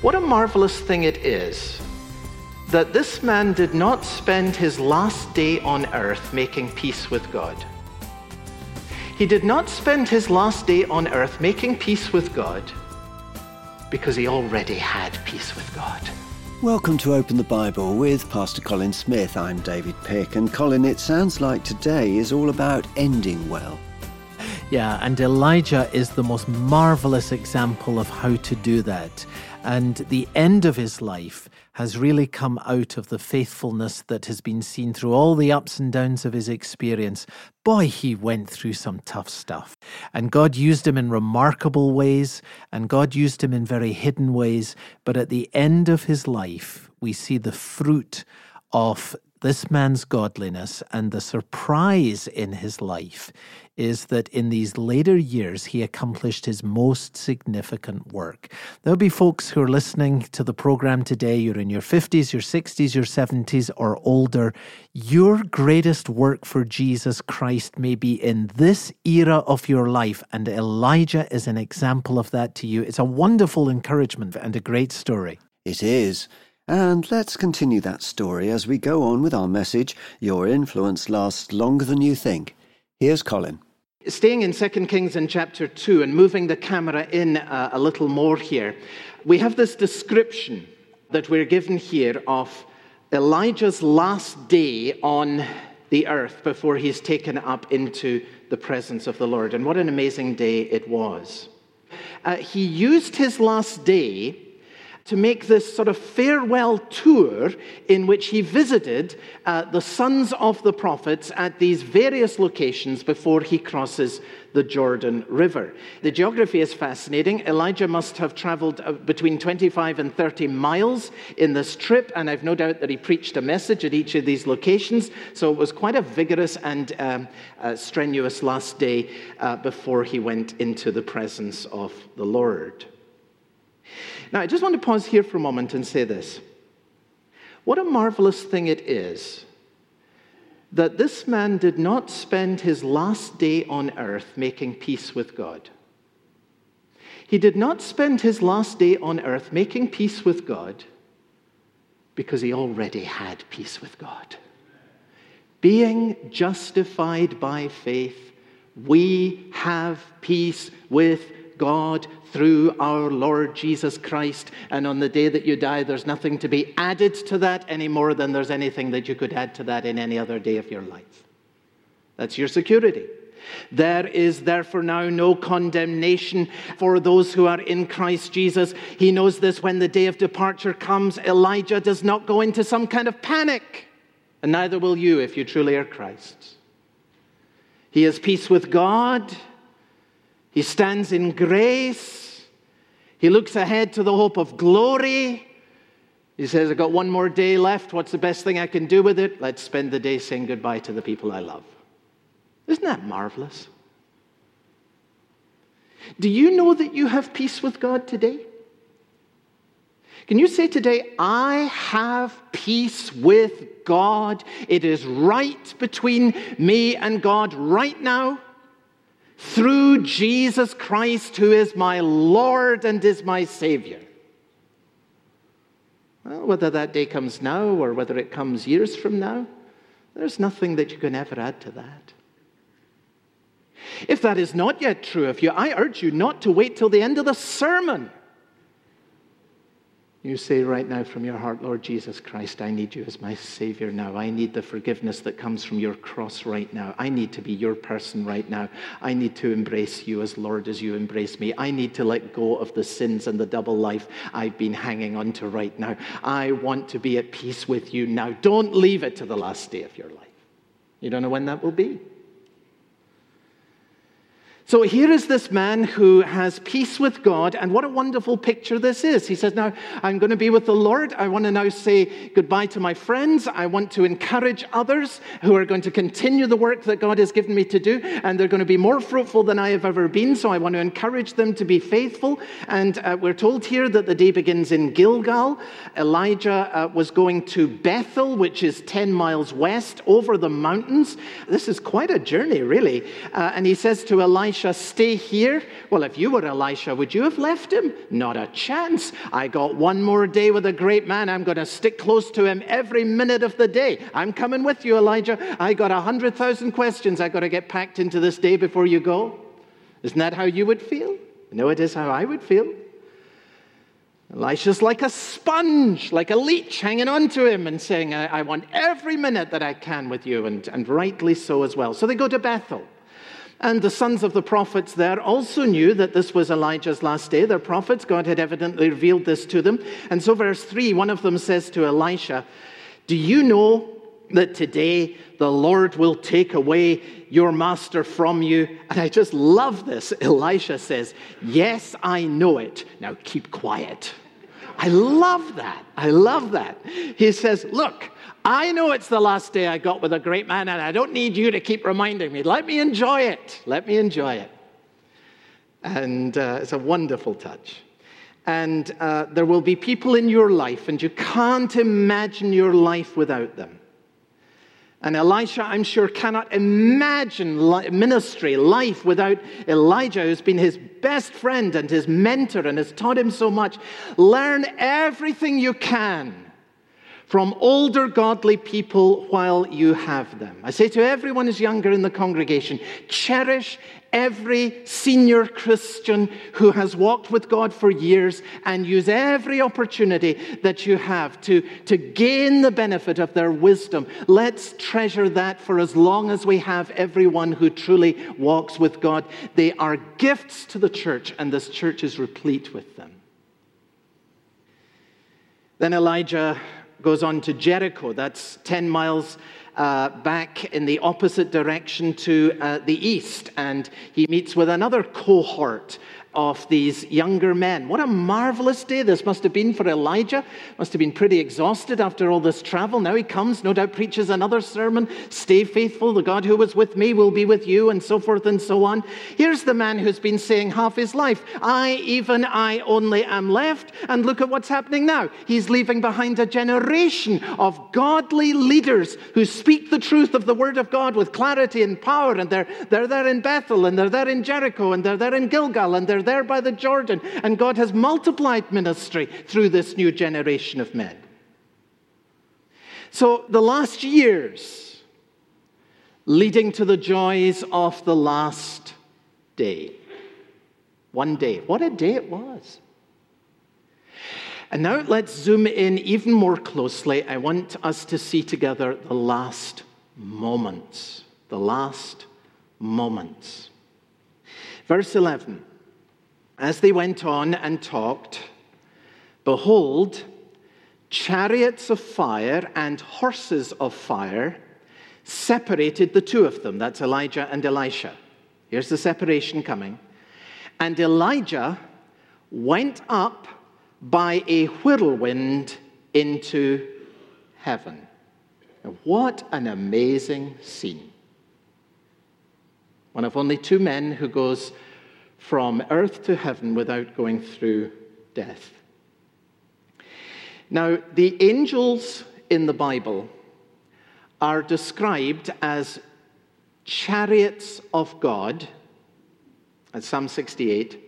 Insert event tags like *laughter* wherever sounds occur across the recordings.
What a marvelous thing it is that this man did not spend his last day on earth making peace with God. He did not spend his last day on earth making peace with God because he already had peace with God. Welcome to Open the Bible with Pastor Colin Smith. I'm David Pick, and Colin, it sounds like today is all about ending well. Yeah, and Elijah is the most marvelous example of how to do that. And the end of his life has really come out of the faithfulness that has been seen through all the ups and downs of his experience. Boy, he went through some tough stuff. And God used him in remarkable ways, and God used him in very hidden ways. But at the end of his life, we see the fruit of this man's godliness and the surprise in his life is that in these later years he accomplished his most significant work. There'll be folks who are listening to the program today, you're in your 50s, your 60s, your 70s, or older. Your greatest work for Jesus Christ may be in this era of your life, and Elijah is an example of that to you. It's a wonderful encouragement and a great story. It is. And let's continue that story as we go on with our message Your influence lasts longer than you think. Here's Colin. Staying in 2 Kings in chapter 2 and moving the camera in uh, a little more here, we have this description that we're given here of Elijah's last day on the earth before he's taken up into the presence of the Lord. And what an amazing day it was. Uh, he used his last day to make this sort of farewell tour in which he visited uh, the sons of the prophets at these various locations before he crosses the Jordan River. The geography is fascinating. Elijah must have traveled uh, between 25 and 30 miles in this trip, and I've no doubt that he preached a message at each of these locations. So it was quite a vigorous and um, uh, strenuous last day uh, before he went into the presence of the Lord. Now, I just want to pause here for a moment and say this. What a marvelous thing it is that this man did not spend his last day on earth making peace with God. He did not spend his last day on earth making peace with God because he already had peace with God. Being justified by faith, we have peace with God through our Lord Jesus Christ. And on the day that you die, there's nothing to be added to that any more than there's anything that you could add to that in any other day of your life. That's your security. There is therefore now no condemnation for those who are in Christ Jesus. He knows this when the day of departure comes. Elijah does not go into some kind of panic, and neither will you if you truly are Christ's. He has peace with God. He stands in grace. He looks ahead to the hope of glory. He says, I've got one more day left. What's the best thing I can do with it? Let's spend the day saying goodbye to the people I love. Isn't that marvelous? Do you know that you have peace with God today? Can you say today, I have peace with God? It is right between me and God right now through Jesus Christ, who is my Lord and is my Savior. Well, whether that day comes now or whether it comes years from now, there's nothing that you can ever add to that. If that is not yet true of you, I urge you not to wait till the end of the sermon you say right now from your heart, Lord Jesus Christ, I need you as my Savior now. I need the forgiveness that comes from your cross right now. I need to be your person right now. I need to embrace you as Lord as you embrace me. I need to let go of the sins and the double life I've been hanging on to right now. I want to be at peace with you now. Don't leave it to the last day of your life. You don't know when that will be. So here is this man who has peace with God, and what a wonderful picture this is. He says, Now I'm going to be with the Lord. I want to now say goodbye to my friends. I want to encourage others who are going to continue the work that God has given me to do, and they're going to be more fruitful than I have ever been. So I want to encourage them to be faithful. And uh, we're told here that the day begins in Gilgal. Elijah uh, was going to Bethel, which is 10 miles west over the mountains. This is quite a journey, really. Uh, and he says to Elisha, Elisha stay here? Well, if you were Elisha, would you have left him? Not a chance. I got one more day with a great man. I'm going to stick close to him every minute of the day. I'm coming with you, Elijah. I got a hundred thousand questions I got to get packed into this day before you go. Isn't that how you would feel? No, it is how I would feel. Elisha's like a sponge, like a leech hanging on to him and saying, I, I want every minute that I can with you, and, and rightly so as well. So they go to Bethel. And the sons of the prophets there also knew that this was Elijah's last day. They're prophets. God had evidently revealed this to them. And so, verse 3, one of them says to Elisha, Do you know that today the Lord will take away your master from you? And I just love this. *laughs* Elisha says, Yes, I know it. Now keep quiet. I love that. I love that. He says, Look, I know it's the last day I got with a great man, and I don't need you to keep reminding me. Let me enjoy it. Let me enjoy it. And uh, it's a wonderful touch. And uh, there will be people in your life, and you can't imagine your life without them. And Elisha, I'm sure, cannot imagine ministry, life without Elijah, who's been his best friend and his mentor and has taught him so much. Learn everything you can from older godly people while you have them. I say to everyone who's younger in the congregation, cherish every senior Christian who has walked with God for years and use every opportunity that you have to, to gain the benefit of their wisdom. Let's treasure that for as long as we have everyone who truly walks with God. They are gifts to the church, and this church is replete with them. Then Elijah goes on to Jericho. That's 10 miles uh, back in the opposite direction to uh, the east. And he meets with another cohort of these younger men. What a marvelous day this must have been for Elijah. Must have been pretty exhausted after all this travel. Now he comes, no doubt preaches another sermon. Stay faithful. The God who was with me will be with you, and so forth and so on. Here's the man who's been saying half his life, I, even I only am left. And look at what's happening now. He's leaving behind a generation of godly leaders who speak the truth of the word of God with clarity and power. And they're, they're there in Bethel, and they're there in Jericho, and they're there in Gilgal, and they're they're there by the Jordan. And God has multiplied ministry through this new generation of men. So, the last years leading to the joys of the last day. One day. What a day it was. And now let's zoom in even more closely. I want us to see together the last moments. The last moments. Verse 11 as they went on and talked, behold, chariots of fire and horses of fire separated the two of them. That's Elijah and Elisha. Here's the separation coming. And Elijah went up by a whirlwind into heaven. Now, what an amazing scene. One of only two men who goes from earth to heaven without going through death. Now, the angels in the Bible are described as chariots of God, at Psalm 68.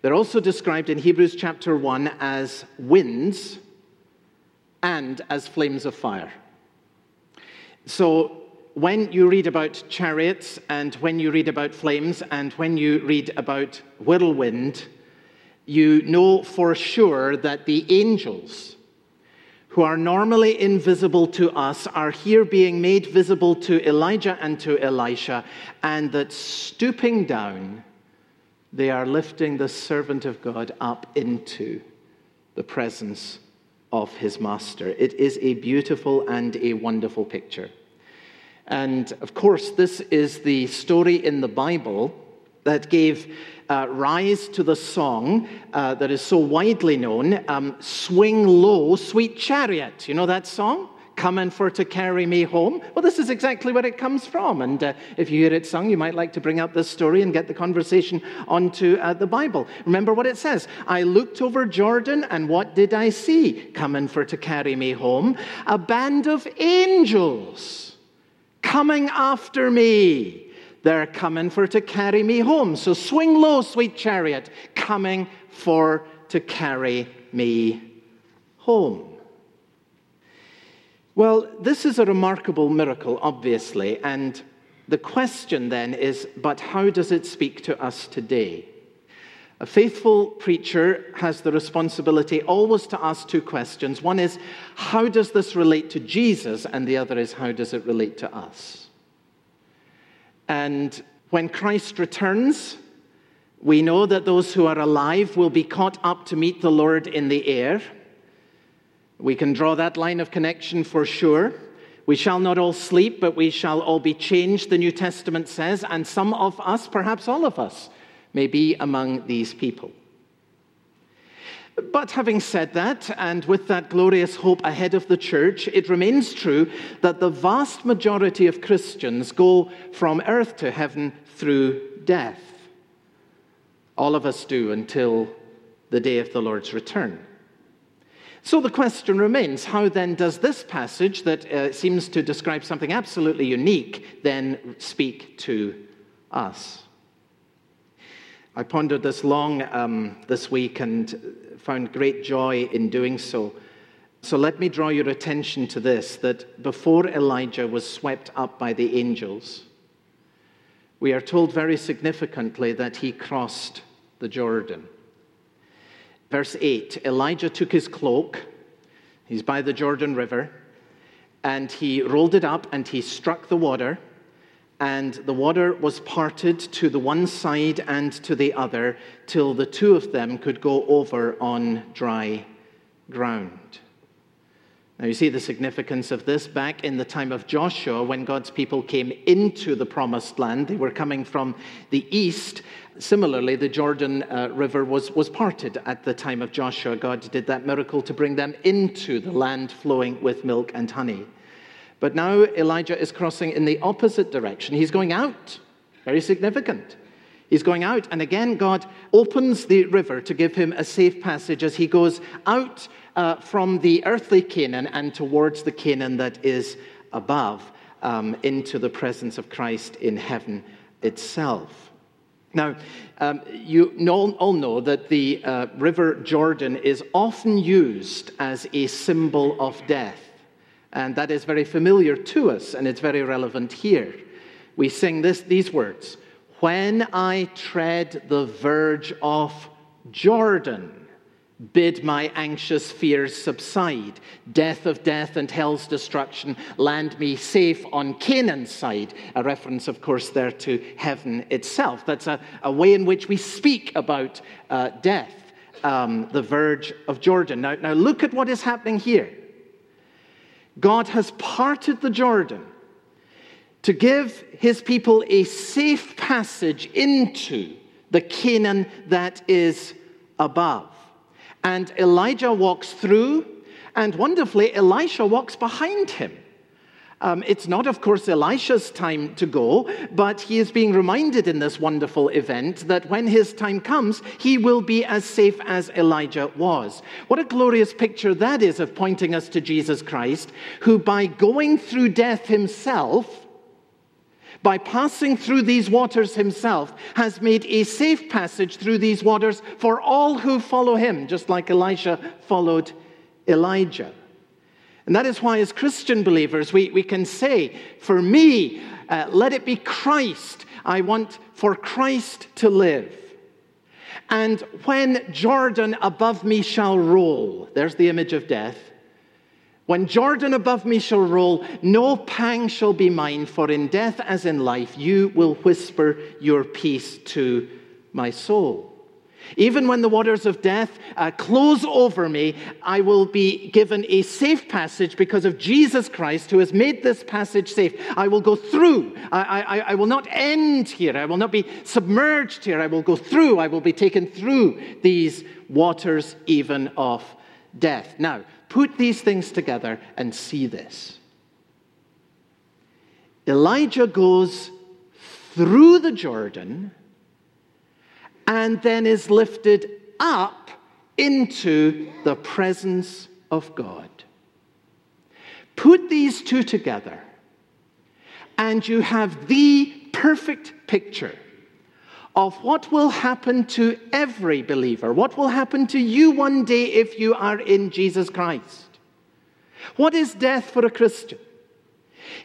They're also described in Hebrews chapter 1 as winds and as flames of fire. So when you read about chariots and when you read about flames and when you read about whirlwind, you know for sure that the angels, who are normally invisible to us, are here being made visible to Elijah and to Elisha, and that stooping down, they are lifting the servant of God up into the presence of his master. It is a beautiful and a wonderful picture. And of course, this is the story in the Bible that gave uh, rise to the song uh, that is so widely known um, Swing Low, Sweet Chariot. You know that song? Coming for to carry me home. Well, this is exactly where it comes from. And uh, if you hear it sung, you might like to bring up this story and get the conversation onto uh, the Bible. Remember what it says I looked over Jordan, and what did I see? Coming for to carry me home? A band of angels coming after me. They're coming for to carry me home. So swing low, sweet chariot, coming for to carry me home. Well, this is a remarkable miracle, obviously, and the question then is but how does it speak to us today? A faithful preacher has the responsibility always to ask two questions. One is, how does this relate to Jesus? And the other is, how does it relate to us? And when Christ returns, we know that those who are alive will be caught up to meet the Lord in the air. We can draw that line of connection for sure. We shall not all sleep, but we shall all be changed, the New Testament says, and some of us, perhaps all of us, may be among these people. But having said that, and with that glorious hope ahead of the church, it remains true that the vast majority of Christians go from earth to heaven through death. All of us do until the day of the Lord's return. So the question remains how then does this passage, that uh, seems to describe something absolutely unique, then speak to us? I pondered this long um, this week and found great joy in doing so. So let me draw your attention to this that before Elijah was swept up by the angels, we are told very significantly that he crossed the Jordan. Verse 8 Elijah took his cloak, he's by the Jordan River, and he rolled it up and he struck the water and the water was parted to the one side and to the other till the two of them could go over on dry ground. Now, you see the significance of this back in the time of Joshua when God's people came into the promised land. They were coming from the east. Similarly, the Jordan uh, River was, was parted at the time of Joshua. God did that miracle to bring them into the land flowing with milk and honey. But now Elijah is crossing in the opposite direction. He's going out. Very significant. He's going out, and again, God opens the river to give him a safe passage as he goes out uh, from the earthly Canaan and towards the Canaan that is above um, into the presence of Christ in heaven itself. Now, um, you all know that the uh, River Jordan is often used as a symbol of death. And that is very familiar to us, and it's very relevant here. We sing this, these words When I tread the verge of Jordan, bid my anxious fears subside. Death of death and hell's destruction, land me safe on Canaan's side. A reference, of course, there to heaven itself. That's a, a way in which we speak about uh, death, um, the verge of Jordan. Now, now, look at what is happening here. God has parted the Jordan to give his people a safe passage into the Canaan that is above. And Elijah walks through, and wonderfully, Elisha walks behind him. Um, it's not, of course, Elisha's time to go, but he is being reminded in this wonderful event that when his time comes, he will be as safe as Elijah was. What a glorious picture that is of pointing us to Jesus Christ, who by going through death himself, by passing through these waters himself, has made a safe passage through these waters for all who follow him, just like Elisha followed Elijah. And that is why, as Christian believers, we, we can say, For me, uh, let it be Christ. I want for Christ to live. And when Jordan above me shall roll, there's the image of death. When Jordan above me shall roll, no pang shall be mine, for in death as in life, you will whisper your peace to my soul. Even when the waters of death uh, close over me, I will be given a safe passage because of Jesus Christ who has made this passage safe. I will go through. I, I, I will not end here. I will not be submerged here. I will go through. I will be taken through these waters, even of death. Now, put these things together and see this. Elijah goes through the Jordan and then is lifted up into the presence of God. Put these two together, and you have the perfect picture of what will happen to every believer, what will happen to you one day if you are in Jesus Christ. What is death for a Christian?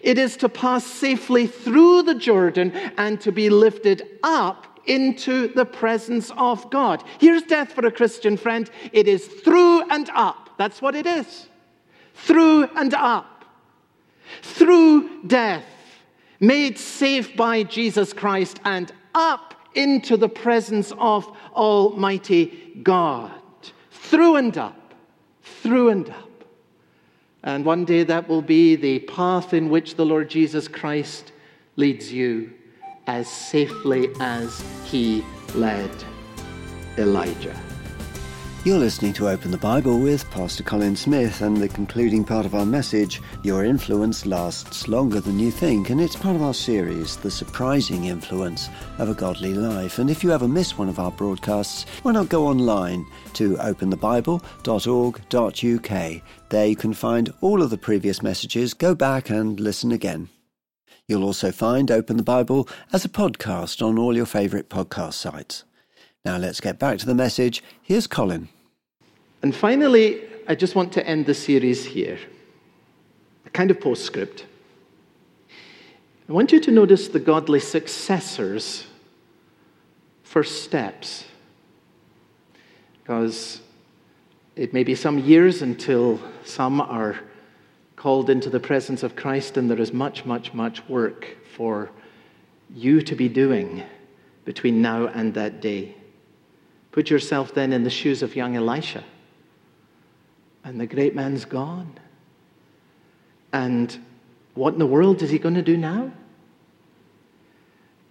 It is to pass safely through the Jordan and to be lifted up into the presence of God. Here's death for a Christian friend it is through and up. That's what it is. Through and up. Through death, made safe by Jesus Christ, and up into the presence of Almighty God. Through and up. Through and up. And one day that will be the path in which the Lord Jesus Christ leads you as safely as he led Elijah. You're listening to Open the Bible with Pastor Colin Smith, and the concluding part of our message, Your Influence Lasts Longer Than You Think, and it's part of our series, The Surprising Influence of a Godly Life. And if you ever miss one of our broadcasts, why not go online to openthebible.org.uk? There you can find all of the previous messages, go back and listen again. You'll also find Open the Bible as a podcast on all your favourite podcast sites. Now let's get back to the message. Here's Colin. And finally, I just want to end the series here. A kind of postscript. I want you to notice the godly successors' first steps. Because it may be some years until some are called into the presence of Christ, and there is much, much, much work for you to be doing between now and that day. Put yourself then in the shoes of young Elisha. And the great man's gone. And what in the world is he going to do now?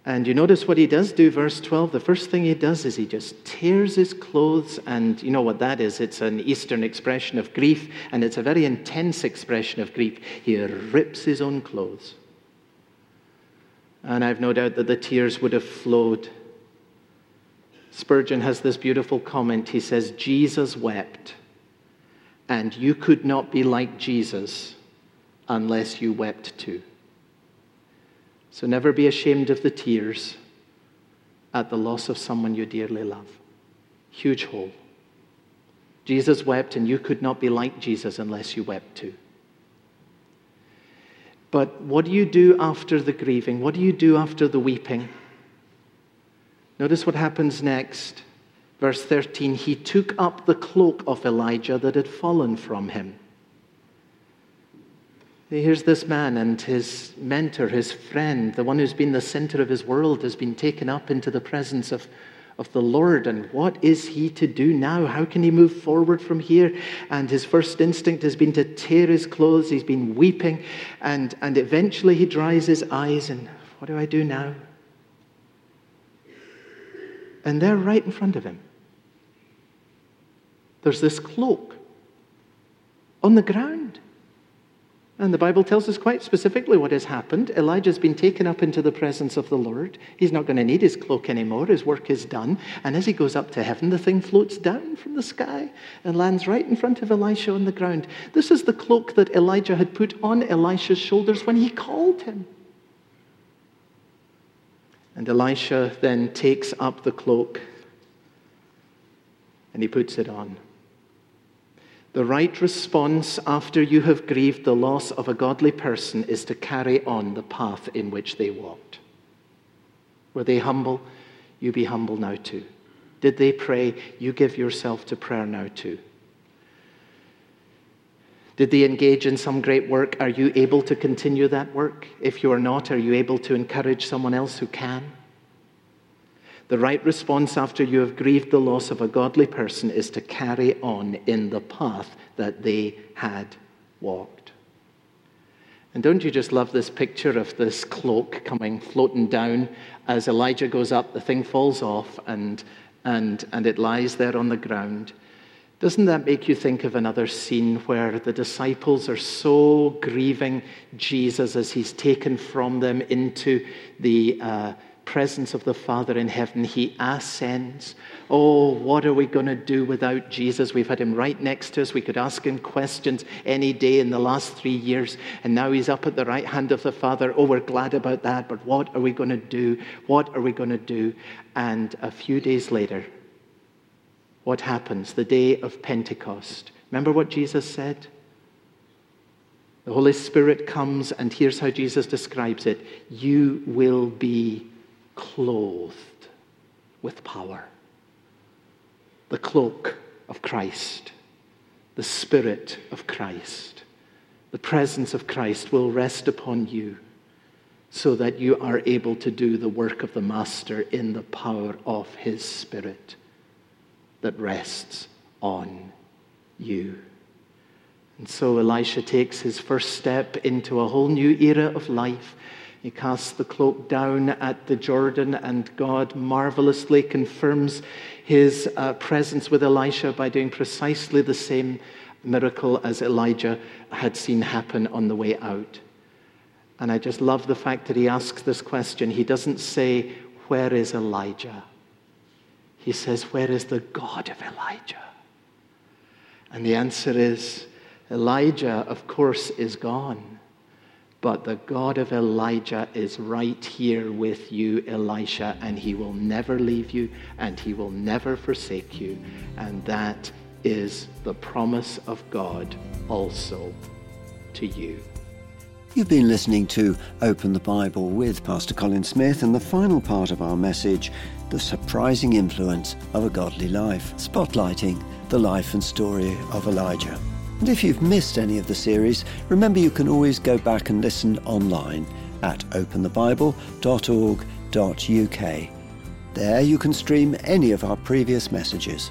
And you notice what he does do, verse 12. The first thing he does is he just tears his clothes. And you know what that is? It's an Eastern expression of grief, and it's a very intense expression of grief. He rips his own clothes. And I've no doubt that the tears would have flowed. Spurgeon has this beautiful comment. He says, Jesus wept, and you could not be like Jesus unless you wept too. So never be ashamed of the tears at the loss of someone you dearly love. Huge hole. Jesus wept, and you could not be like Jesus unless you wept too. But what do you do after the grieving? What do you do after the weeping? Notice what happens next. Verse 13 He took up the cloak of Elijah that had fallen from him. Here's this man and his mentor, his friend, the one who's been the center of his world, has been taken up into the presence of, of the Lord. And what is he to do now? How can he move forward from here? And his first instinct has been to tear his clothes. He's been weeping. And, and eventually he dries his eyes. And what do I do now? And there, right in front of him, there's this cloak on the ground. And the Bible tells us quite specifically what has happened. Elijah's been taken up into the presence of the Lord. He's not going to need his cloak anymore. His work is done. And as he goes up to heaven, the thing floats down from the sky and lands right in front of Elisha on the ground. This is the cloak that Elijah had put on Elisha's shoulders when he called him. And Elisha then takes up the cloak and he puts it on. The right response after you have grieved the loss of a godly person is to carry on the path in which they walked. Were they humble? You be humble now too. Did they pray? You give yourself to prayer now too. Did they engage in some great work? Are you able to continue that work? If you are not, are you able to encourage someone else who can? The right response after you have grieved the loss of a godly person is to carry on in the path that they had walked. And don't you just love this picture of this cloak coming floating down as Elijah goes up, the thing falls off and, and, and it lies there on the ground. Doesn't that make you think of another scene where the disciples are so grieving Jesus as he's taken from them into the, uh, presence of the Father in heaven, he ascends. Oh, what are we going to do without Jesus? We've had him right next to us. We could ask him questions any day in the last three years, and now he's up at the right hand of the Father. Oh, we're glad about that, but what are we going to do? What are we going to do? And a few days later, what happens? The day of Pentecost. Remember what Jesus said? The Holy Spirit comes, and here's how Jesus describes it You will be clothed with power. The cloak of Christ, the Spirit of Christ, the presence of Christ will rest upon you so that you are able to do the work of the Master in the power of His Spirit that rests on you. And so Elisha takes his first step into a whole new era of life. He casts the cloak down at the Jordan, and God marvelously confirms his uh, presence with Elisha by doing precisely the same miracle as Elijah had seen happen on the way out. And I just love the fact that he asks this question. He doesn't say, Where is Elijah? He says, Where is the God of Elijah? And the answer is, Elijah, of course, is gone. But the God of Elijah is right here with you, Elisha, and he will never leave you and he will never forsake you. And that is the promise of God also to you. You've been listening to Open the Bible with Pastor Colin Smith, and the final part of our message The Surprising Influence of a Godly Life, spotlighting the life and story of Elijah. And if you've missed any of the series, remember you can always go back and listen online at openthebible.org.uk. There you can stream any of our previous messages.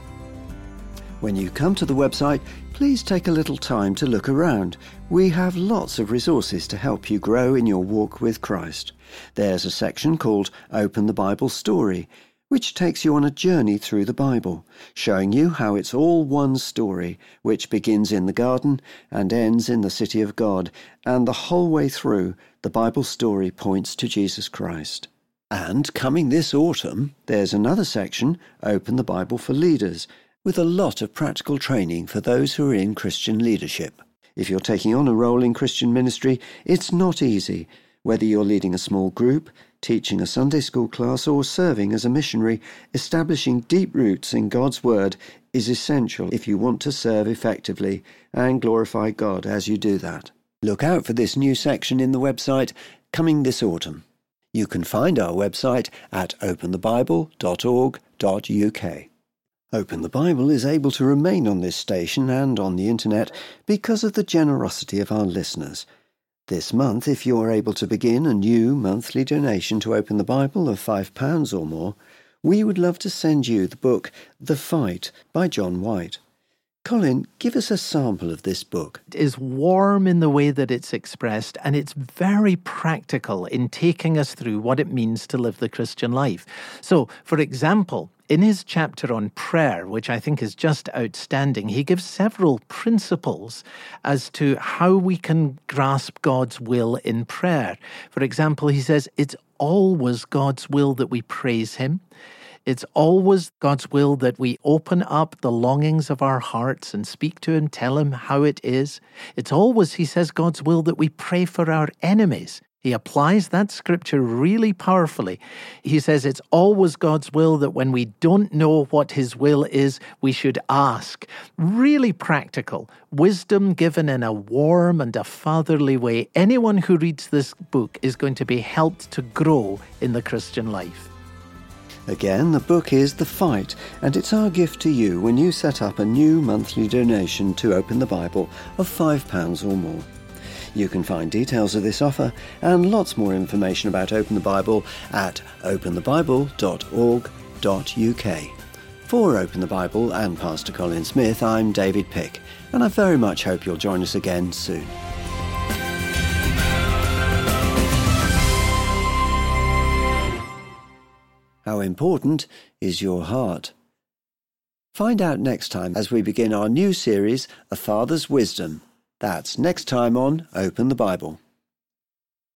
When you come to the website, please take a little time to look around. We have lots of resources to help you grow in your walk with Christ. There's a section called Open the Bible Story, which takes you on a journey through the Bible, showing you how it's all one story, which begins in the garden and ends in the city of God, and the whole way through, the Bible story points to Jesus Christ. And coming this autumn, there's another section, Open the Bible for Leaders, with a lot of practical training for those who are in Christian leadership. If you're taking on a role in Christian ministry, it's not easy. Whether you're leading a small group, teaching a Sunday school class, or serving as a missionary, establishing deep roots in God's Word is essential if you want to serve effectively and glorify God as you do that. Look out for this new section in the website coming this autumn. You can find our website at openthebible.org.uk. Open the Bible is able to remain on this station and on the internet because of the generosity of our listeners. This month, if you are able to begin a new monthly donation to Open the Bible of £5 or more, we would love to send you the book The Fight by John White. Colin, give us a sample of this book. It is warm in the way that it's expressed, and it's very practical in taking us through what it means to live the Christian life. So, for example, in his chapter on prayer, which I think is just outstanding, he gives several principles as to how we can grasp God's will in prayer. For example, he says it's always God's will that we praise him. It's always God's will that we open up the longings of our hearts and speak to Him, tell Him how it is. It's always, He says, God's will that we pray for our enemies. He applies that scripture really powerfully. He says it's always God's will that when we don't know what His will is, we should ask. Really practical. Wisdom given in a warm and a fatherly way. Anyone who reads this book is going to be helped to grow in the Christian life. Again, the book is The Fight, and it's our gift to you when you set up a new monthly donation to Open the Bible of £5 or more. You can find details of this offer and lots more information about Open the Bible at openthebible.org.uk. For Open the Bible and Pastor Colin Smith, I'm David Pick, and I very much hope you'll join us again soon. How important is your heart? Find out next time as we begin our new series, A Father's Wisdom. That's next time on Open the Bible.